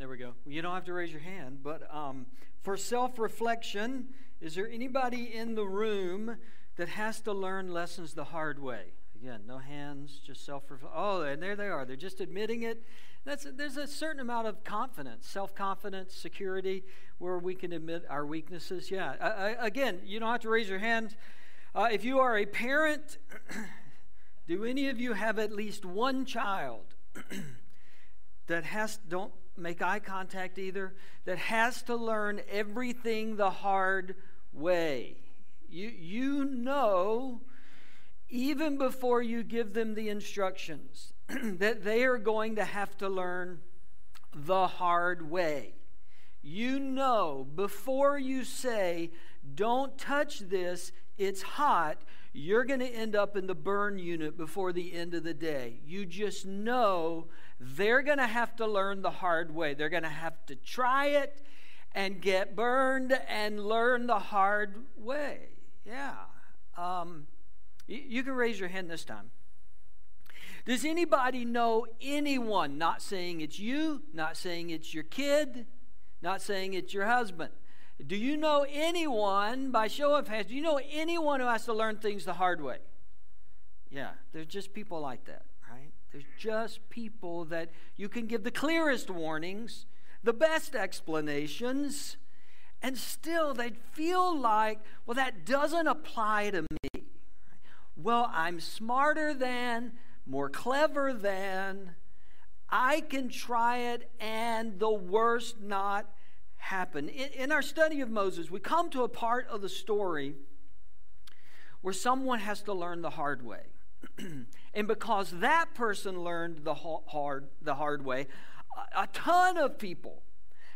There we go. Well, you don't have to raise your hand, but um, for self reflection, is there anybody in the room that has to learn lessons the hard way? Again, no hands, just self reflection. Oh, and there they are. They're just admitting it. That's, there's a certain amount of confidence, self confidence, security, where we can admit our weaknesses. Yeah. Uh, again, you don't have to raise your hand. Uh, if you are a parent, do any of you have at least one child that has, don't make eye contact either, that has to learn everything the hard way? You, you know, even before you give them the instructions, that they are going to have to learn the hard way. You know, before you say, don't touch this, it's hot, you're going to end up in the burn unit before the end of the day. You just know they're going to have to learn the hard way. They're going to have to try it and get burned and learn the hard way. Yeah. Um, you, you can raise your hand this time. Does anybody know anyone, not saying it's you, not saying it's your kid, not saying it's your husband? Do you know anyone, by show of hands, do you know anyone who has to learn things the hard way? Yeah, there's just people like that, right? There's just people that you can give the clearest warnings, the best explanations, and still they'd feel like, well, that doesn't apply to me. Well, I'm smarter than, more clever than, I can try it and the worst not happen. In, in, our study of Moses, we come to a part of the story where someone has to learn the hard way. and because that person learned the hard, the hard way, a, a ton of people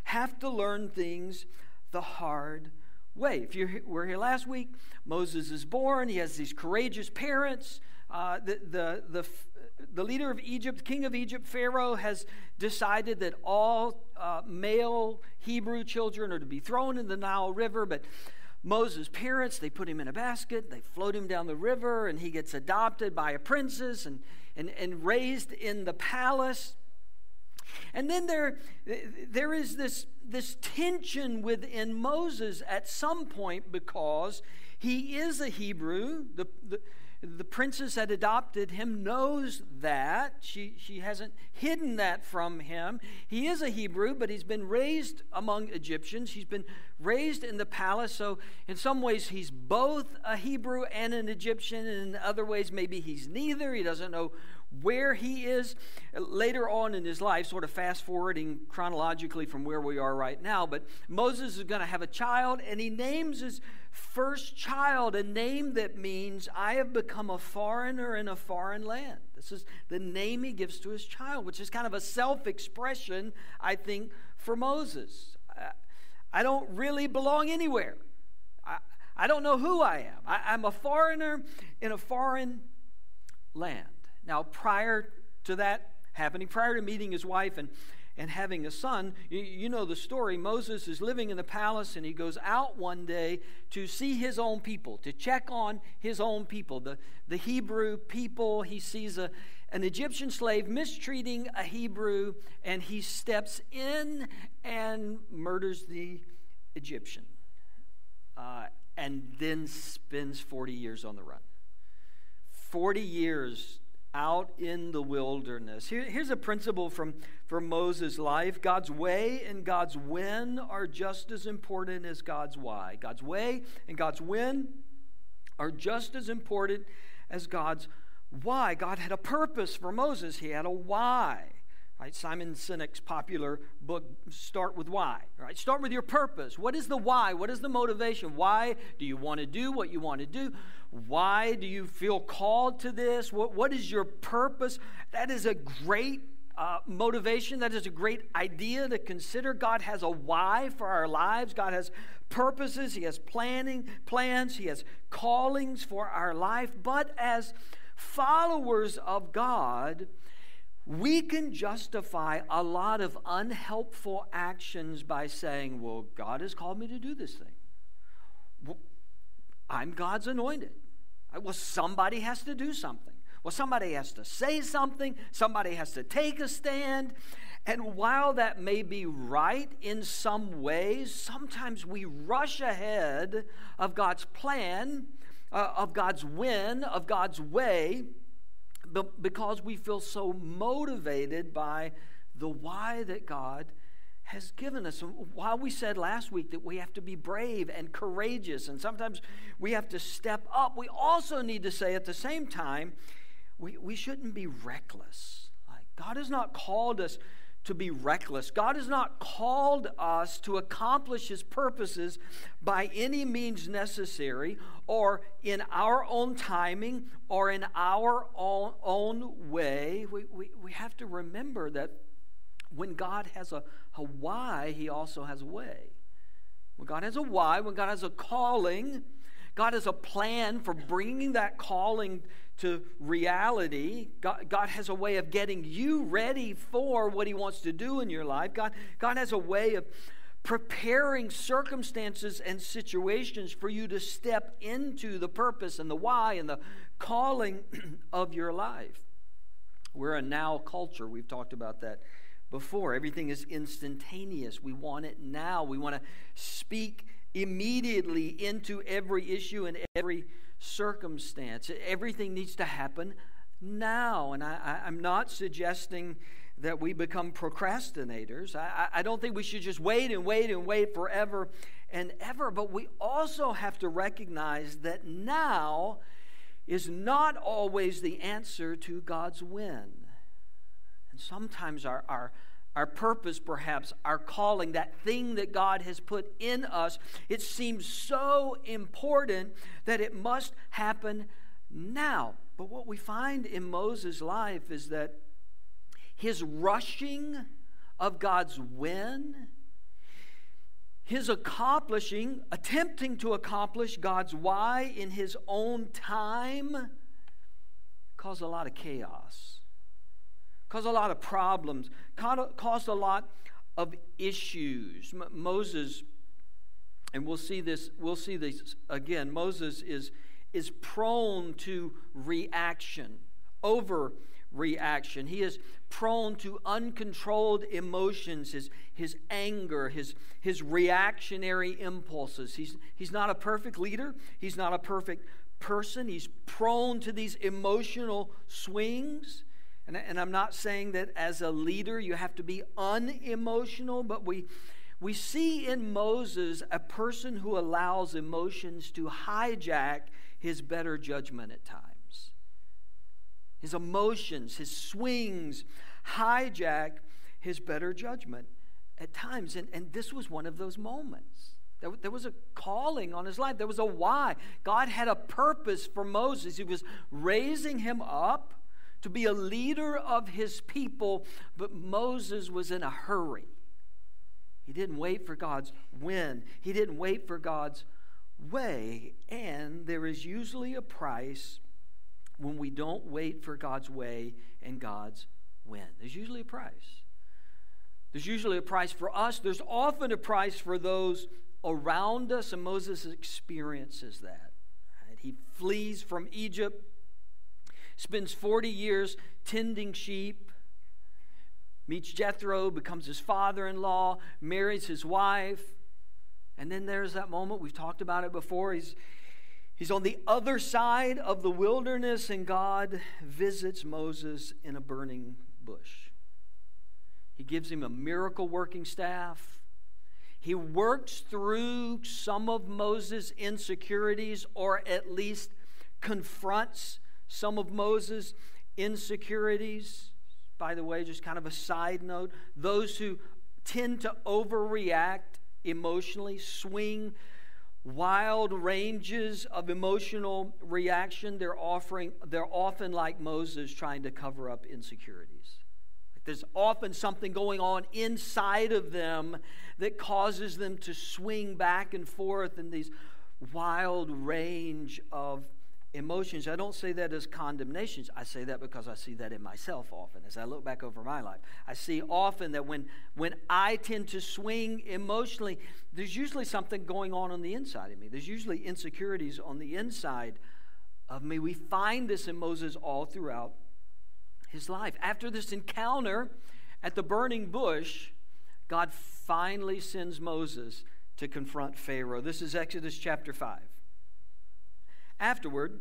have to learn things the hard way. If you were here last week, Moses is born. He has these courageous parents. Uh, the, the, the, the leader of Egypt, king of Egypt, Pharaoh, has decided that all uh, male Hebrew children are to be thrown in the Nile River. But Moses' parents, they put him in a basket, they float him down the river, and he gets adopted by a princess and, and, and raised in the palace. And then there, there is this, this tension within Moses at some point because he is a Hebrew. The, the, the princess that adopted him knows that. She, she hasn't hidden that from him. He is a Hebrew, but he's been raised among Egyptians. He's been raised in the palace. So, in some ways, he's both a Hebrew and an Egyptian. And in other ways, maybe he's neither. He doesn't know where he is later on in his life, sort of fast forwarding chronologically from where we are right now. But Moses is going to have a child, and he names his first child a name that means, I have become a foreigner in a foreign land. This is the name he gives to his child, which is kind of a self expression, I think, for Moses. I don't really belong anywhere. I, don't know who I am. I'm a foreigner in a foreign land. Now, prior to that happening, prior to meeting his wife and and having a son. You, you, know the story. Moses is living in the palace and he goes out one day to see his own people, to check on his own people, the, the Hebrew people. He sees a, an Egyptian slave mistreating a Hebrew and he steps in and murders the Egyptian uh, and then spends 40 years on the run. 40 years out in the wilderness. Here, here's a principle from, from Moses' life God's way and God's when are just as important as God's why. God's way and God's when are just as important as God's why. God had a purpose for Moses, he had a why. Right? Simon Sinek's popular book, Start with Why. Right? Start with your purpose. What is the why? What is the motivation? Why do you want to do what you want to do? Why do you feel called to this? What, what is your purpose? That is a great uh, motivation. That is a great idea to consider. God has a why for our lives. God has purposes. He has planning plans. He has callings for our life. But as followers of God, we can justify a lot of unhelpful actions by saying, Well, God has called me to do this thing. Well, I'm God's anointed. Well, somebody has to do something. Well, somebody has to say something, somebody has to take a stand. And while that may be right in some ways, sometimes we rush ahead of God's plan, uh, of God's win, of God's way, because we feel so motivated by the why that God has given us. While we said last week that we have to be brave and courageous, and sometimes we have to step up, we also need to say at the same time, we, we shouldn't be reckless. Like God has not called us to be reckless. God has not called us to accomplish His purposes by any means necessary or in our own timing or in our own, own way. We, we, we have to remember that when God has a, a why, He also has a way. When God has a why, when God has a calling, God has a plan for bringing that calling to reality. God, God, has a way of getting you ready for what He wants to do in your life. God, God has a way of preparing circumstances and situations for you to step into the purpose and the why and the calling of your life. We're a now culture. We've talked about that before. Everything is instantaneous. We want it now. We want to speak immediately into every issue and every circumstance. Everything needs to happen now. And I, am not suggesting that we become procrastinators. I, I don't think we should just wait and wait and wait forever and ever. But we also have to recognize that now is not always the answer to God's when. And sometimes our, our our purpose, perhaps, our calling, that thing that God has put in us, it seems so important that it must happen now. But what we find in Moses' life is that his rushing of God's when, his accomplishing, attempting to accomplish God's why in his own time, caused a lot of chaos caused a lot of problems, caused a lot of issues. Moses, and we'll see this, we'll see this again. Moses is, is prone to reaction, overreaction. He is prone to uncontrolled emotions, his, his anger, his, his reactionary impulses. He's, he's not a perfect leader, he's not a perfect person. He's prone to these emotional swings. And, and I'm not saying that as a leader you have to be unemotional, but we, we see in Moses a person who allows emotions to hijack his better judgment at times. His emotions, his swings hijack his better judgment at times. And, and this was one of those moments. There, there was a calling on his life, there was a why. God had a purpose for Moses. He was raising him up to be a leader of his people, but Moses was in a hurry. He didn't wait for God's when, he didn't wait for God's way. And there is usually a price when we don't wait for God's way and God's when. There's usually a price. There's usually a price for us, there's often a price for those around us, and Moses experiences that. He flees from Egypt spends 40 years tending sheep, meets Jethro, becomes his father in law, marries his wife. And then there's that moment, we've talked about it before. He's, he's on the other side of the wilderness, and God visits Moses in a burning bush. He gives him a miracle working staff. He works through some of Moses' insecurities, or at least confronts some of Moses' insecurities. By the way, just kind of a side note those who tend to overreact emotionally, swing wild ranges of emotional reaction, they're offering they're often like Moses trying to cover up insecurities. There's often something going on inside of them that causes them to swing back and forth in these wild range of emotions. I don't say that as condemnations. I say that because I see that in myself often as I look back over my life. I see often that when, when I tend to swing emotionally, there's usually something going on on the inside of me. There's usually insecurities on the inside of me. We find this in Moses all throughout his life. After this encounter at the burning bush, God finally sends Moses to confront Pharaoh. This is Exodus chapter 5. Afterward,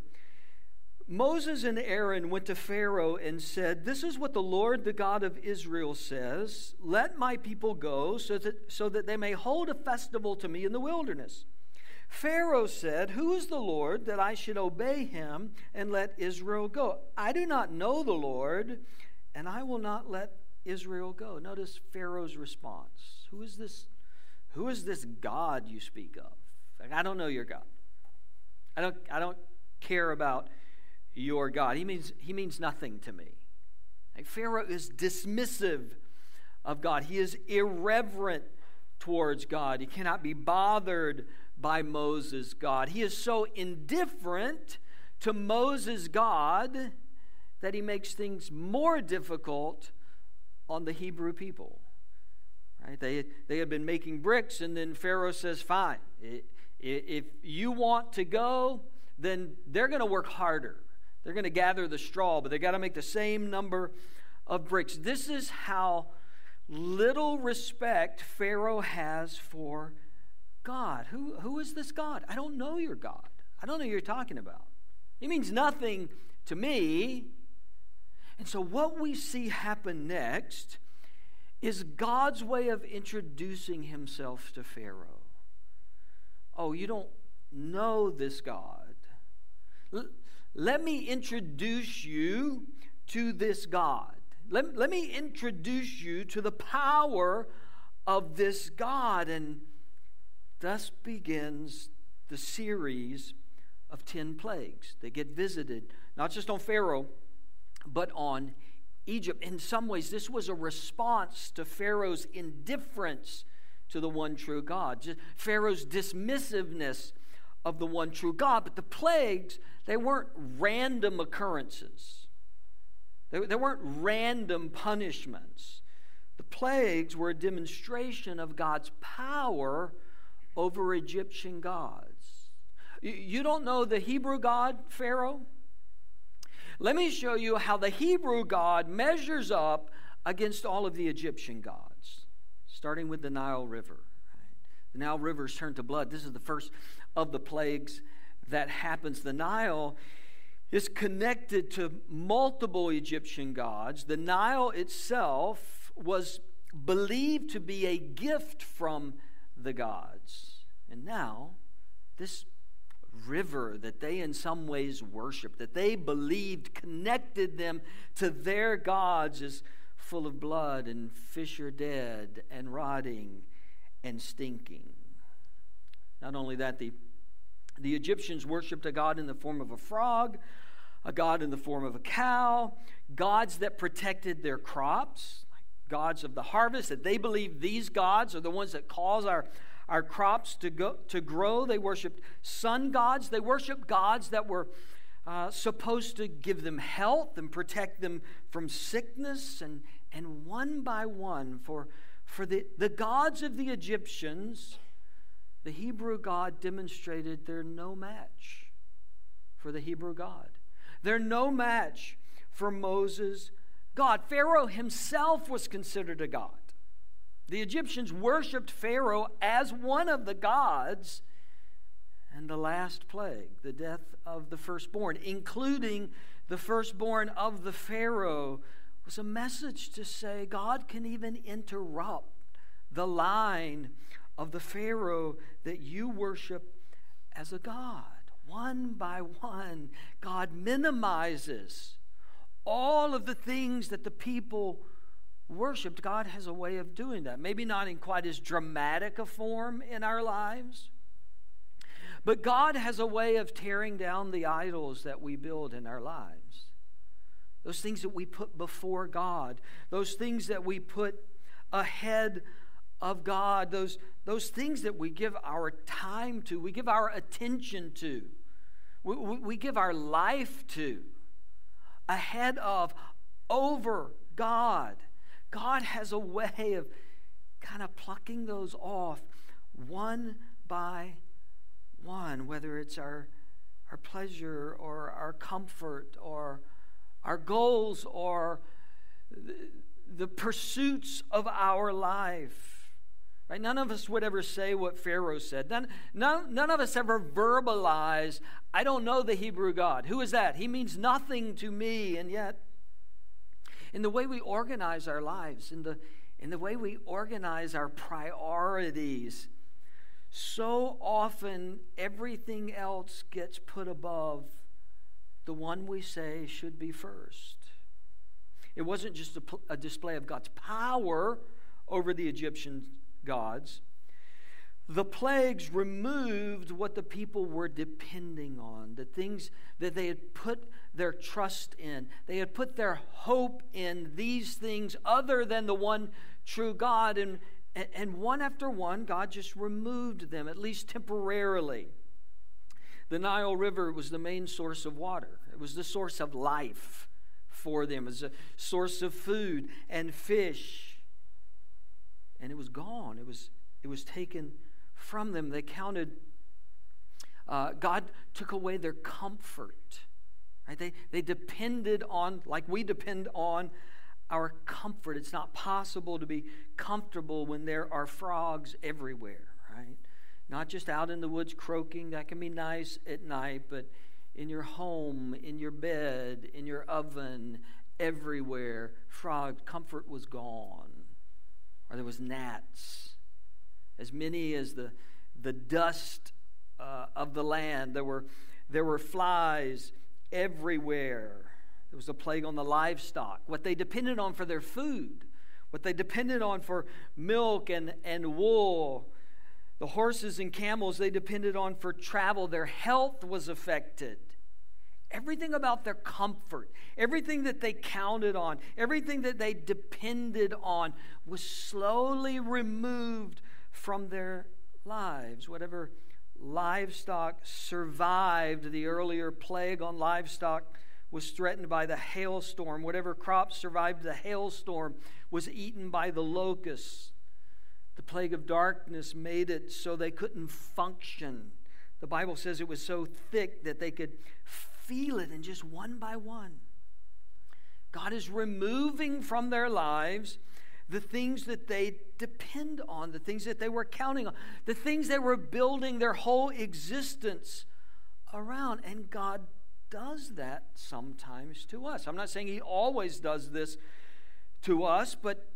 Moses and Aaron went to Pharaoh and said, This is what the Lord, the God of Israel, says Let my people go so that, so that they may hold a festival to me in the wilderness. Pharaoh said, Who is the Lord that I should obey him and let Israel go? I do not know the Lord, and I will not let Israel go. Notice Pharaoh's response. Who is this? Who is this God you speak of? I don't know your God. I don't, I don't care about your God. He means, he means nothing to me. Pharaoh is dismissive of God, he is irreverent towards God. He cannot be bothered by Moses' God. He is so indifferent to Moses' God that he makes things more difficult on the Hebrew people. Right? They, they had been making bricks, and then Pharaoh says, Fine, if you want to go, then they're going to work harder. They're going to gather the straw, but they got to make the same number of bricks. This is how little respect Pharaoh has for God. Who, who is this God? I don't know your God. I don't know who you're talking about. He means nothing to me. And so, what we see happen next is God's way of introducing himself to Pharaoh. Oh, you don't know this God. L- let me introduce you to this God. Let, let me introduce you to the power of this God. And thus begins the series of 10 plagues. They get visited, not just on Pharaoh, but on Egypt. In some ways, this was a response to Pharaoh's indifference to the one true God, just Pharaoh's dismissiveness of the one true God. But the plagues, they weren't random occurrences, they, they weren't random punishments. The plagues were a demonstration of God's power over Egyptian gods. You don't know the Hebrew God, Pharaoh? Let me show you how the Hebrew God measures up against all of the Egyptian gods, starting with the Nile River. The Nile River is turned to blood. This is the first of the plagues that happens. The Nile is connected to multiple Egyptian gods. The Nile itself was believed to be a gift from the gods. And now, this river that they in some ways worshiped, that they believed connected them to their gods, is full of blood, and fish are dead, and rotting, and stinking. Not only that, the, the Egyptians worshiped a god in the form of a frog, a god in the form of a cow, gods that protected their crops, gods of the harvest, that they believe these gods are the ones that cause our, our crops to, go, to grow. They worshiped sun gods. They worshiped gods that were uh, supposed to give them health and protect them from sickness. And, and one by one, for, for the, the gods of the Egyptians, the Hebrew God demonstrated they're no match for the Hebrew God. They're no match for Moses' God. Pharaoh himself was considered a God. The Egyptians worshiped Pharaoh as one of the gods. And the last plague, the death of the firstborn, including the firstborn of the Pharaoh, was a message to say God can even interrupt the line of the Pharaoh that you worship as a God. One by one, God minimizes all of the things that the people worshiped, God has a way of doing that. Maybe not in quite as dramatic a form in our lives, but God has a way of tearing down the idols that we build in our lives. Those things that we put before God, those things that we put ahead of God, those, those things that we give our time to, we give our attention to, we, we, we give our life to, ahead of, over God. God has a way of kind of plucking those off one by one, whether it's our our pleasure or our comfort or our goals or the, pursuits of our life. Right? None of us would ever say what Pharaoh said. None, none, none of us ever verbalize, I don't know the Hebrew God. Who is that? He means nothing to me. And yet, in the way we organize our lives, in the, in the way we organize our priorities, so often everything else gets put above the one we say should be first. It wasn't just a, a, display of God's power over the Egyptian gods. The plagues removed what the people were depending on, the things that they had put their trust in. They had put their hope in these things other than the one true God. And, and one after one, God just removed them, at least temporarily. The Nile River was the main source of water, it was the source of life for them, was a source of food and fish. And it was gone, it was, it was taken from them. They counted, uh, God took away their comfort. Right? They, they depended on, like we depend on our comfort. It's not possible to be comfortable when there are frogs everywhere, right? Not just out in the woods croaking, that can be nice at night, but in your home, in your bed, in your oven, everywhere, frog comfort was gone. Or there was gnats. As many as the, the dust uh, of the land. There were, there were flies everywhere. There was a plague on the livestock, what they depended on for their food, what they depended on for milk and, and wool. The horses and camels they depended on for travel, their health was affected. Everything about their comfort, everything that they counted on, everything that they depended on was slowly removed from their lives. Whatever livestock survived the earlier plague on livestock was threatened by the hailstorm. Whatever crops survived the hailstorm was eaten by the locusts. The plague of darkness made it so they couldn't function. The Bible says it was so thick that they could feel it, and just one by one, God is removing from their lives the things that they depend on, the things that they were counting on, the things they were building their whole existence around. And God does that sometimes to us. I'm not saying He always does this to us, but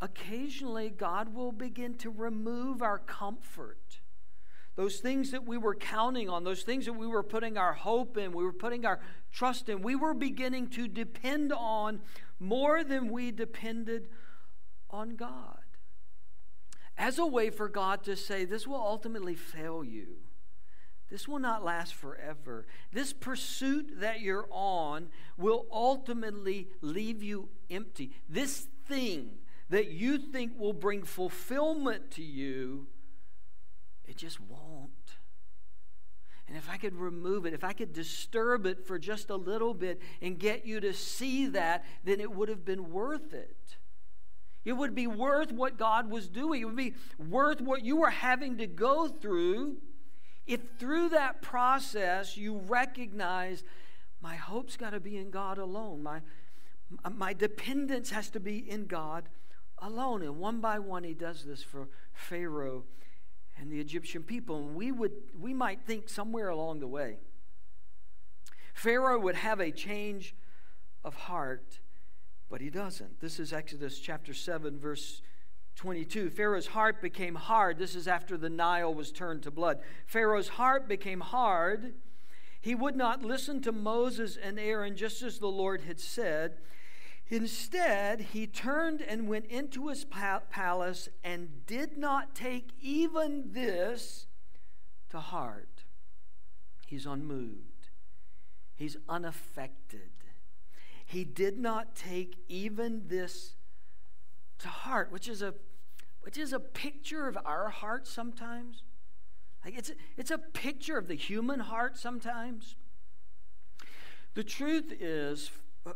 occasionally God will begin to remove our comfort. Those things that we were counting on, those things that we were putting our hope in, we were putting our trust in, we were beginning to depend on more than we depended on God. As a way for God to say, This will ultimately fail you. This will not last forever. This pursuit that you're on will ultimately leave you empty. This thing that you think will bring fulfillment to you, it just won't. And if I could remove it, if I could disturb it for just a little bit and get you to see that, then it would have been worth it. It would be worth what God was doing. It would be worth what you were having to go through if through that process you recognize my hope's got to be in God alone, my, my dependence has to be in God alone. And one by one, he does this for Pharaoh and the Egyptian people. And we, would, we might think somewhere along the way, Pharaoh would have a change of heart, but he doesn't. This is Exodus chapter 7, verse 22. Pharaoh's heart became hard. This is after the Nile was turned to blood. Pharaoh's heart became hard. He would not listen to Moses and Aaron just as the Lord had said. Instead, he turned and went into his palace and did not take even this to heart. He's unmoved, he's unaffected. He did not take even this to heart, which is a which is a picture of our heart sometimes. Like it's it's a picture of the human heart sometimes. The truth is,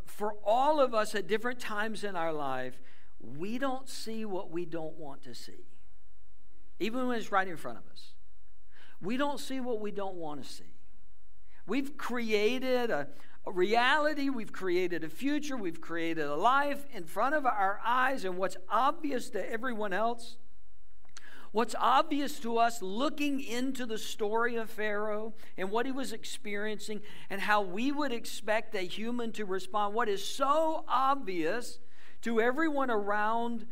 for all of us at different times in our life, we don't see what we don't want to see, even when it's right in front of us. We don't see what we don't want to see. We've created a, a reality, we've created a future, we've created a life in front of our eyes, and what's obvious to everyone else What's obvious to us looking into the story of Pharaoh and what he was experiencing and how we would expect a human to respond, what is so obvious to everyone around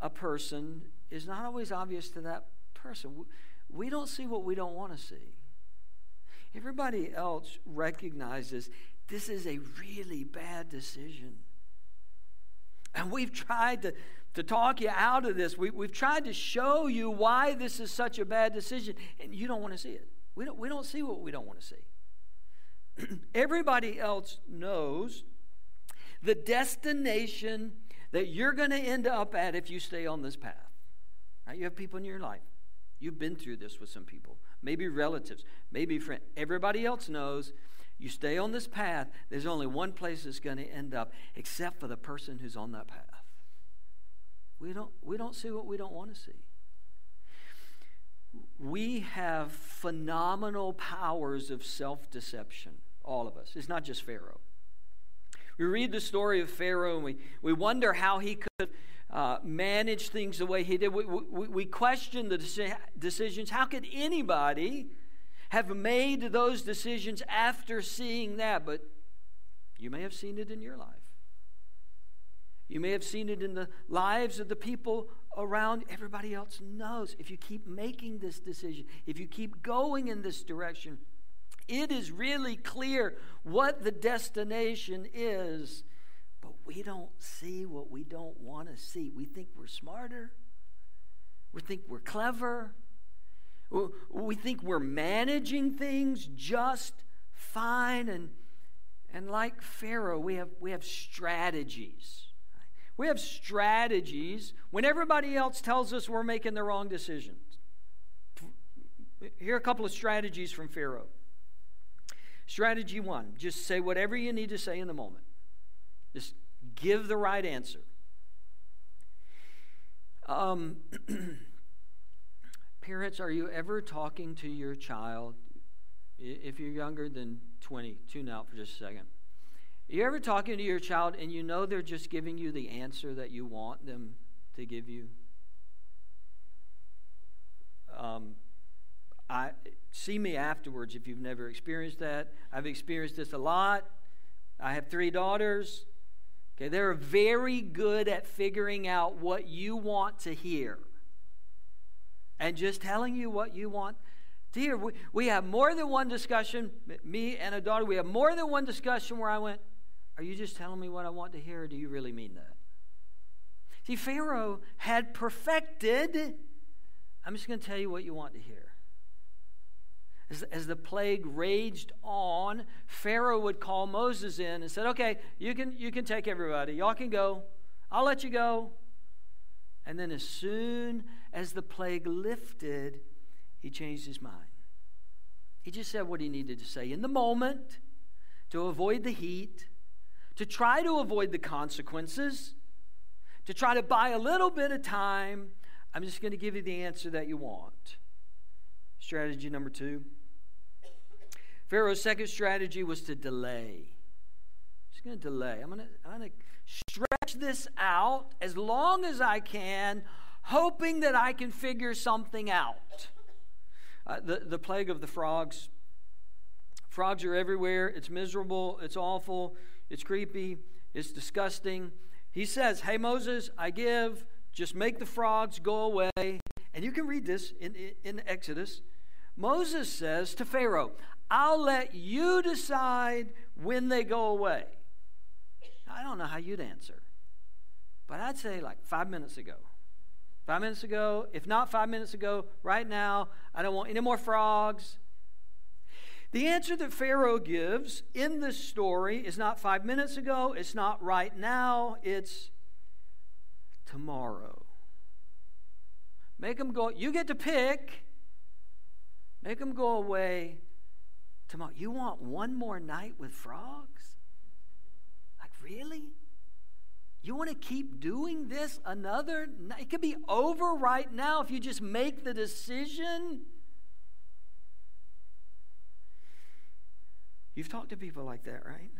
a person is not always obvious to that person. We don't see what we don't want to see. Everybody else recognizes this is a really bad decision. And we've tried to to talk you out of this. We, we've tried to show you why this is such a bad decision, and you don't want to see it. We don't, we don't see what we don't want to see. Everybody else knows the destination that you're going to end up at if you stay on this path. Right? You have people in your life. You've been through this with some people, maybe relatives, maybe friends. Everybody else knows you stay on this path, there's only one place it's going to end up, except for the person who's on that path. We don't, we don't see what we don't want to see. We have phenomenal powers of self deception, all of us. It's not just Pharaoh. We read the story of Pharaoh and we, we wonder how he could uh, manage things the way he did. We, we, we question the deci- decisions. How could anybody have made those decisions after seeing that? But you may have seen it in your life. You may have seen it in the lives of the people around. Everybody else knows. If you keep making this decision, if you keep going in this direction, it is really clear what the destination is. We don't see what we don't want to see. We think we're smarter, we think we're clever, we think we're managing things just fine. And, and like Pharaoh, we have, we have strategies we have strategies when everybody else tells us we're making the wrong decisions. Here are a couple of strategies from Pharaoh. Strategy one just say whatever you need to say in the moment, just give the right answer. Um, parents, are you ever talking to your child? If you're younger than 20, tune out for just a second. Are You ever talking to your child and you know they're just giving you the answer that you want them to give you? Um, I see me afterwards if you've never experienced that. I've experienced this a lot. I have three daughters. Okay, they're very good at figuring out what you want to hear and just telling you what you want to hear. We, we have more than one discussion, me and a daughter, we have more than one discussion where I went, are you just telling me what I want to hear, or do you really mean that? See, Pharaoh had perfected, I'm just going to tell you what you want to hear. As, as, the plague raged on, Pharaoh would call Moses in and said, Okay, you can, you can take everybody. Y'all can go. I'll let you go. And then, as soon as the plague lifted, he changed his mind. He just said what he needed to say in the moment to avoid the heat to try to avoid the consequences, to try to buy a little bit of time. I'm just going to give you the answer that you want. Strategy number two Pharaoh's second strategy was to delay. He's going to delay. I'm going to, stretch this out as long as I can, hoping that I can figure something out. Uh, the, the plague of the frogs. Frogs are everywhere. It's miserable. It's awful. It's creepy. It's disgusting. He says, Hey, Moses, I give. Just make the frogs go away. And you can read this in, in Exodus. Moses says to Pharaoh, I'll let you decide when they go away. I don't know how you'd answer, but I'd say like five minutes ago. Five minutes ago, if not five minutes ago, right now, I don't want any more frogs. The answer that Pharaoh gives in this story is not five minutes ago, it's not right now, it's tomorrow. Make them go, you get to pick. Make them go away tomorrow. You want one more night with frogs? Like, really? You want to keep doing this another night? It could be over right now if you just make the decision. You've talked to people like that, right?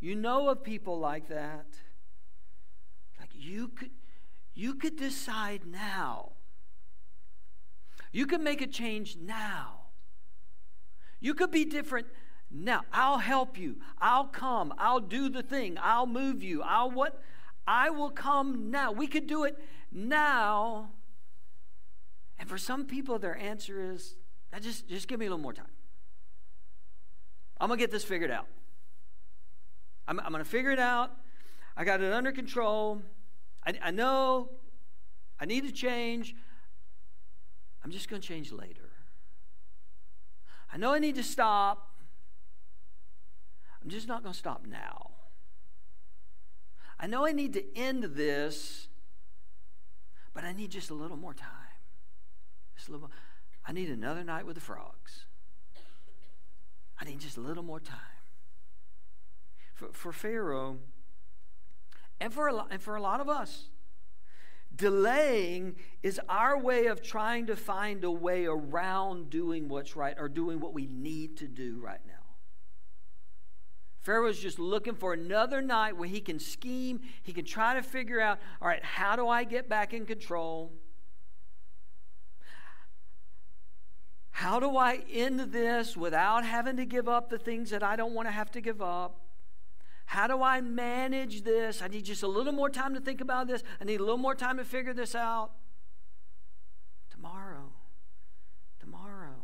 You know of people like that. Like you could you could decide now. You could make a change now. You could be different now. I'll help you. I'll come. I'll do the thing. I'll move you. I'll what? I will come now. We could do it now. And for some people, their answer is, just, just give me a little more time. I'm going to get this figured out. I'm, I'm going to figure it out. I got it under control. I, I know I need to change. I'm just going to change later. I know I need to stop. I'm just not going to stop now. I know I need to end this, but I need just a little more time. Just a little more. I need another night with the frogs. I need just a little more time. For, for Pharaoh, and for, a, and for a lot of us, delaying is our way of trying to find a way around doing what's right or doing what we need to do right now. Pharaoh's just looking for another night where he can scheme, he can try to figure out, all right, how do I get back in control? How do I end this without having to give up the things that I don't want to have to give up? How do I manage this? I need just a little more time to think about this. I need a little more time to figure this out. Tomorrow. Tomorrow.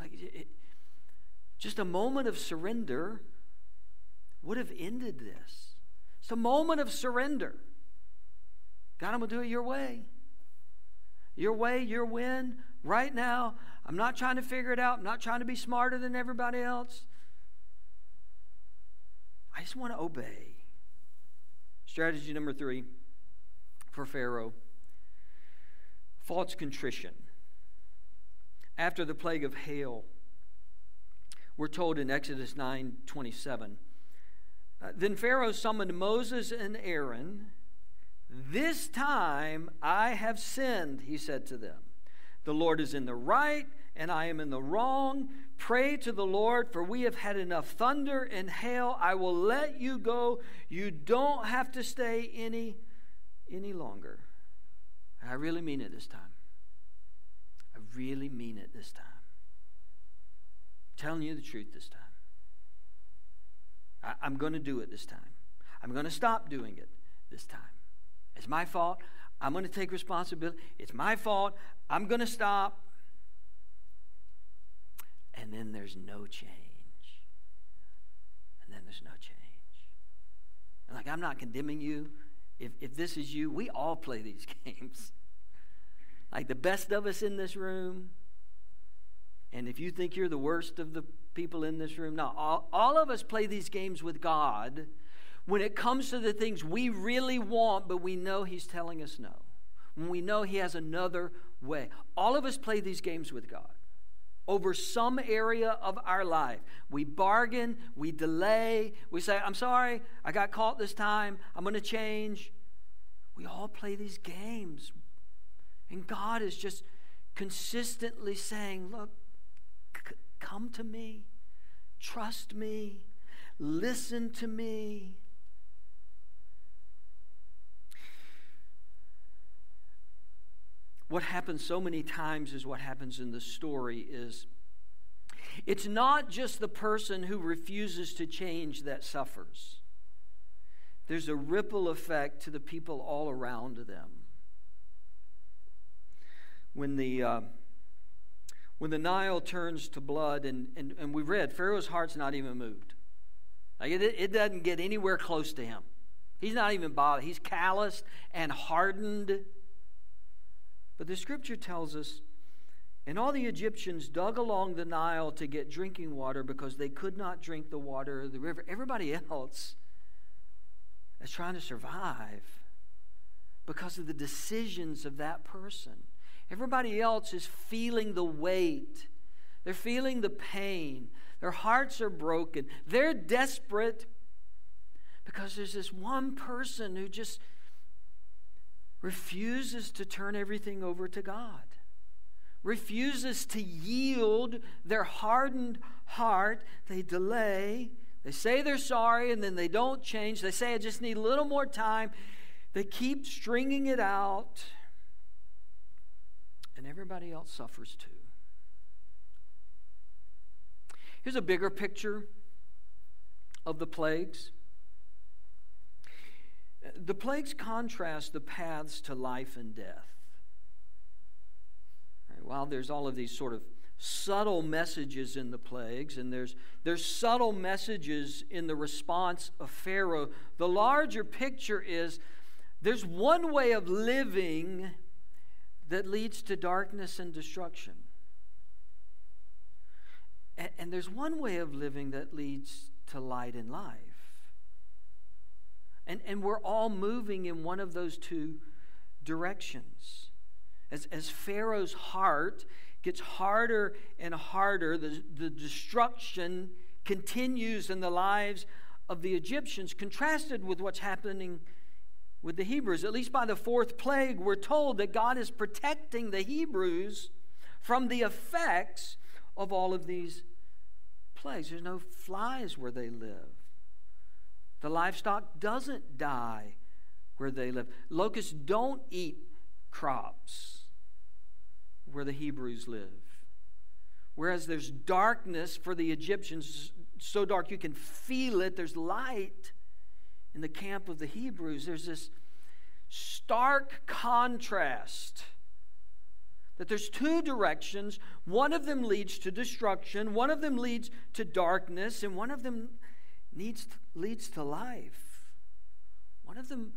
Like it, just a moment of surrender would have ended this. It's a moment of surrender. God, I'm going to do it your way. Your way, your win right now. I'm not trying to figure it out. I'm not trying to be smarter than everybody else. I just want to obey. Strategy number three for Pharaoh false contrition. After the plague of hail, we're told in Exodus 9 27. Uh, then Pharaoh summoned Moses and Aaron. This time I have sinned, he said to them. The Lord is in the right, and I am in the wrong. Pray to the Lord, for we have had enough thunder and hail. I will let you go. You don't have to stay any, any longer. I really mean it this time. I really mean it this time. I'm telling you the truth this time. I, I'm going to do it this time. I'm going to stop doing it this time. It's my fault. I'm going to take responsibility. It's my fault. I'm going to stop. And then there's no change. And then there's no change. And like, I'm not condemning you. If, if this is you, we all play these games. Like the best of us in this room. And if you think you're the worst of the people in this room, no, all, all of us play these games with God when it comes to the things we really want, but we know He's telling us no. When we know He has another way. All of us play these games with God over some area of our life. We bargain, we delay, we say, I'm sorry, I got caught this time, I'm going to change. We all play these games. And God is just consistently saying, Look, c- come to me, trust me, listen to me. What happens so many times is what happens in the story is it's not just the person who refuses to change that suffers. There's a ripple effect to the people all around them. When the uh, when the nile turns to blood and, and, and we read pharaoh's heart's not even moved. Like it, it doesn't get anywhere close to him. He's not even bothered. He's calloused and hardened but the scripture tells us, and all the Egyptians dug along the Nile to get drinking water because they could not drink the water of the river. Everybody else is trying to survive because of the decisions of that person. Everybody else is feeling the weight, they're feeling the pain, their hearts are broken, they're desperate because there's this one person who just refuses to turn everything over to God, refuses to yield their hardened heart. They delay. They say they're sorry and then they don't change. They say, I just need a little more time. They keep stringing it out. And everybody else suffers too. Here's a bigger picture of the plagues. The plagues contrast the paths to life and death. While there's all of these sort of subtle messages in the plagues, and there's, there's subtle messages in the response of Pharaoh, the larger picture is there's one way of living that leads to darkness and destruction. And, and there's one way of living that leads to light and life. And, and we're all moving in one of those two directions. As, as Pharaoh's heart gets harder and harder, the, the destruction continues in the lives of the Egyptians, contrasted with what's happening with the Hebrews. At least by the fourth plague, we're told that God is protecting the Hebrews from the effects of all of these plagues. There's no flies where they live. The livestock doesn't die where they live. Locusts don't eat crops where the Hebrews live. Whereas there's darkness for the Egyptians, so dark you can feel it, there's light in the camp of the Hebrews. There's this stark contrast that there's two directions. One of them leads to destruction, one of them leads to darkness, and one of them needs, leads to life. One of them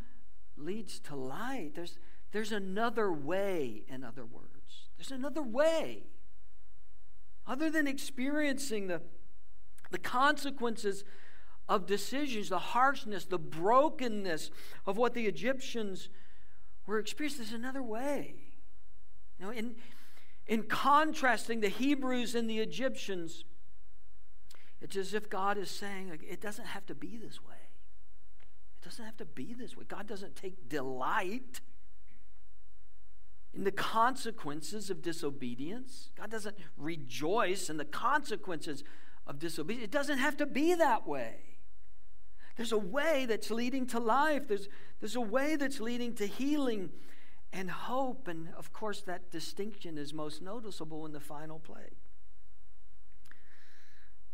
leads to light. There's, there's another way, in other words. There's another way. Other than experiencing the, the consequences of decisions, the harshness, the brokenness of what the Egyptians were experiencing, there's another way. You know, in, in contrasting the Hebrews and the Egyptians, it's as if God is saying, like, it doesn't have to be this way. It doesn't have to be this way. God doesn't take delight in the consequences of disobedience. God doesn't rejoice in the consequences of disobedience. It doesn't have to be that way. There's a way that's leading to life, there's, there's a way that's leading to healing and hope. And of course, that distinction is most noticeable in the final plague.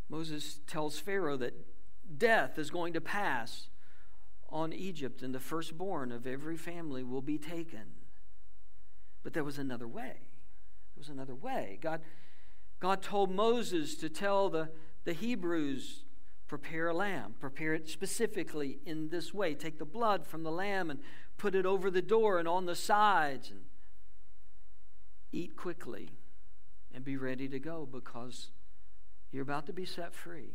Moses tells Pharaoh that death is going to pass on Egypt, and the firstborn of every family will be taken. But there was another way. There was another way. God, God told Moses to tell the, the Hebrews prepare a lamb. Prepare it specifically in this way. Take the blood from the lamb and put it over the door and on the sides and eat quickly and be ready to go because you're about to be set free.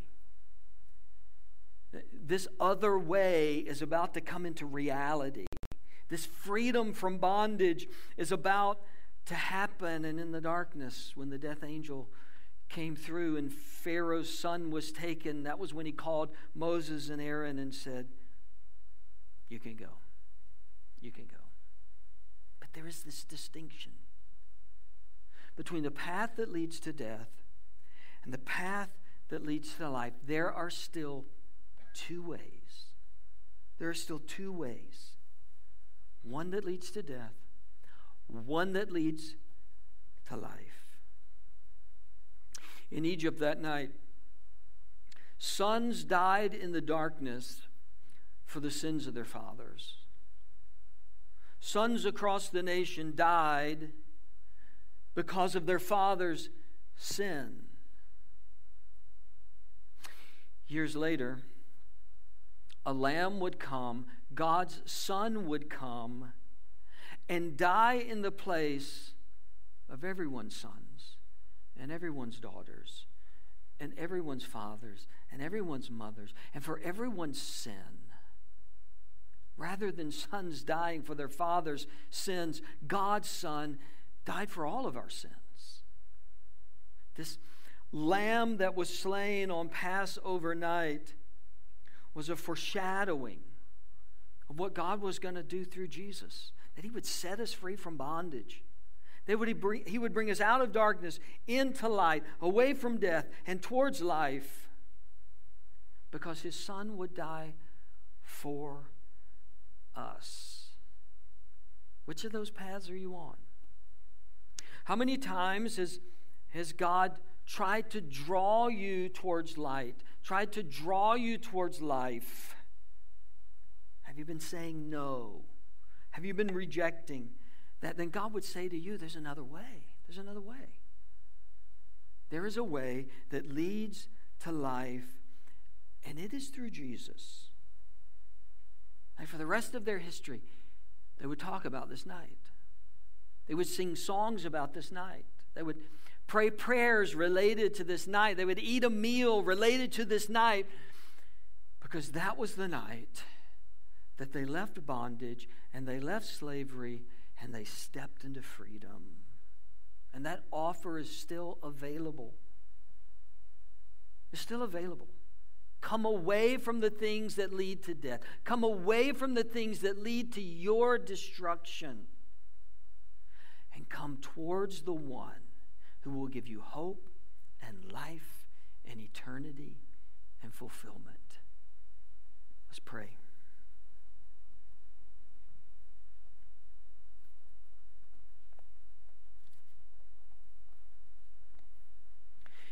This other way is about to come into reality. This freedom from bondage is about to happen. And in the darkness, when the death angel came through and Pharaoh's son was taken, that was when he called Moses and Aaron and said, You can go you can go. But there is this distinction between the path that leads to death and the path that leads to life. There are still two ways. There are still two ways one that leads to death, one that leads to life. In Egypt that night, sons died in the darkness for the sins of their fathers. Sons across the nation died because of their father's sin. Years later, a lamb would come, God's son would come and die in the place of everyone's sons and everyone's daughters and everyone's fathers and everyone's mothers and for everyone's sin. Rather than sons dying for their father's sins, God's Son died for all of our sins. This lamb that was slain on Passover night was a foreshadowing of what God was going to do through Jesus, that he would set us free from bondage, They would bring, he would bring us out of darkness into light, away from death, and towards life because his son would die for us. Which of those paths are you on? How many times has, has God tried to draw you towards light, tried to draw you towards life? Have you been saying no? Have you been rejecting that? Then God would say to you, There's another way. There's another way. There is a way that leads to life, and it is through Jesus. And for the rest of their history, they would talk about this night. They would sing songs about this night. They would pray prayers related to this night. They would eat a meal related to this night because that was the night that they left bondage and they left slavery and they stepped into freedom. And that offer is still available. It's still available. Come away from the things that lead to death. Come away from the things that lead to your destruction. And come towards the one who will give you hope and life and eternity and fulfillment. Let's pray.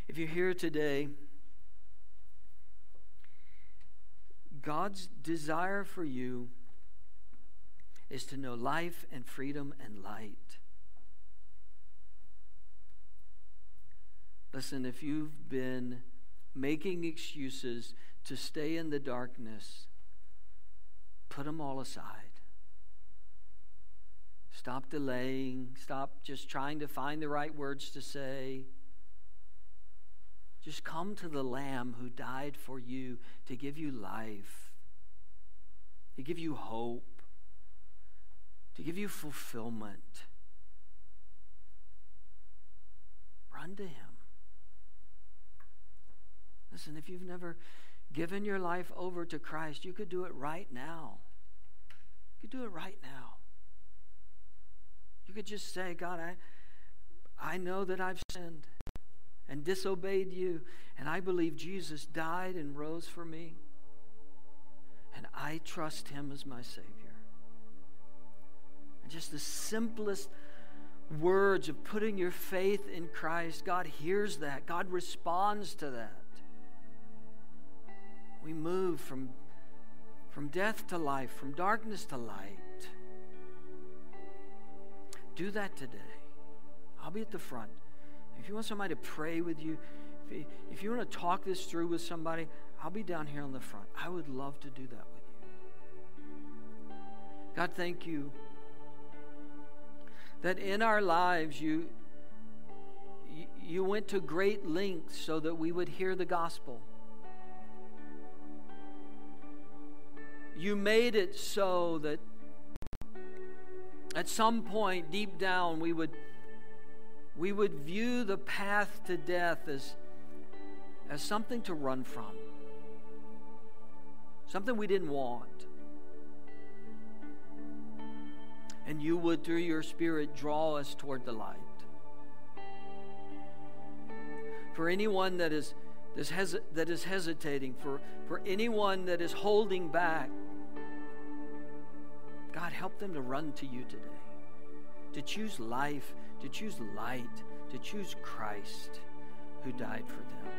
If you're here today, God's desire for you is to know life and freedom and light. Listen, if you've been making excuses to stay in the darkness, put them all aside. Stop delaying. Stop just trying to find the right words to say. Just come to the Lamb who died for you to give you life, to give you hope, to give you fulfillment. Run to Him. Listen, if you've never given your life over to Christ, you could do it right now. You could do it right now. You could just say, God, I, I know that I've sinned and disobeyed you. And I believe Jesus died and rose for me. And I trust him as my Savior. And just the simplest words of putting your faith in Christ, God hears that. God responds to that. We move from, from death to life, from darkness to light. Do that today. I'll be at the front. If you want somebody to pray with you, if you, if you want to talk this through with somebody, I'll be down here on the front. I would love to do that with you. God, thank you that in our lives you you went to great lengths so that we would hear the gospel. You made it so that at some point deep down we would we would view the path to death as, as something to run from, something we didn't want. And you would, through your Spirit, draw us toward the light. For anyone that is, that is hesitating, for, for anyone that is holding back, God, help them to run to you today, to choose life to choose light, to choose Christ who died for them.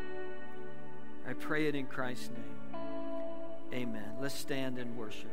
I pray it in Christ's name. Amen. Let's stand and worship.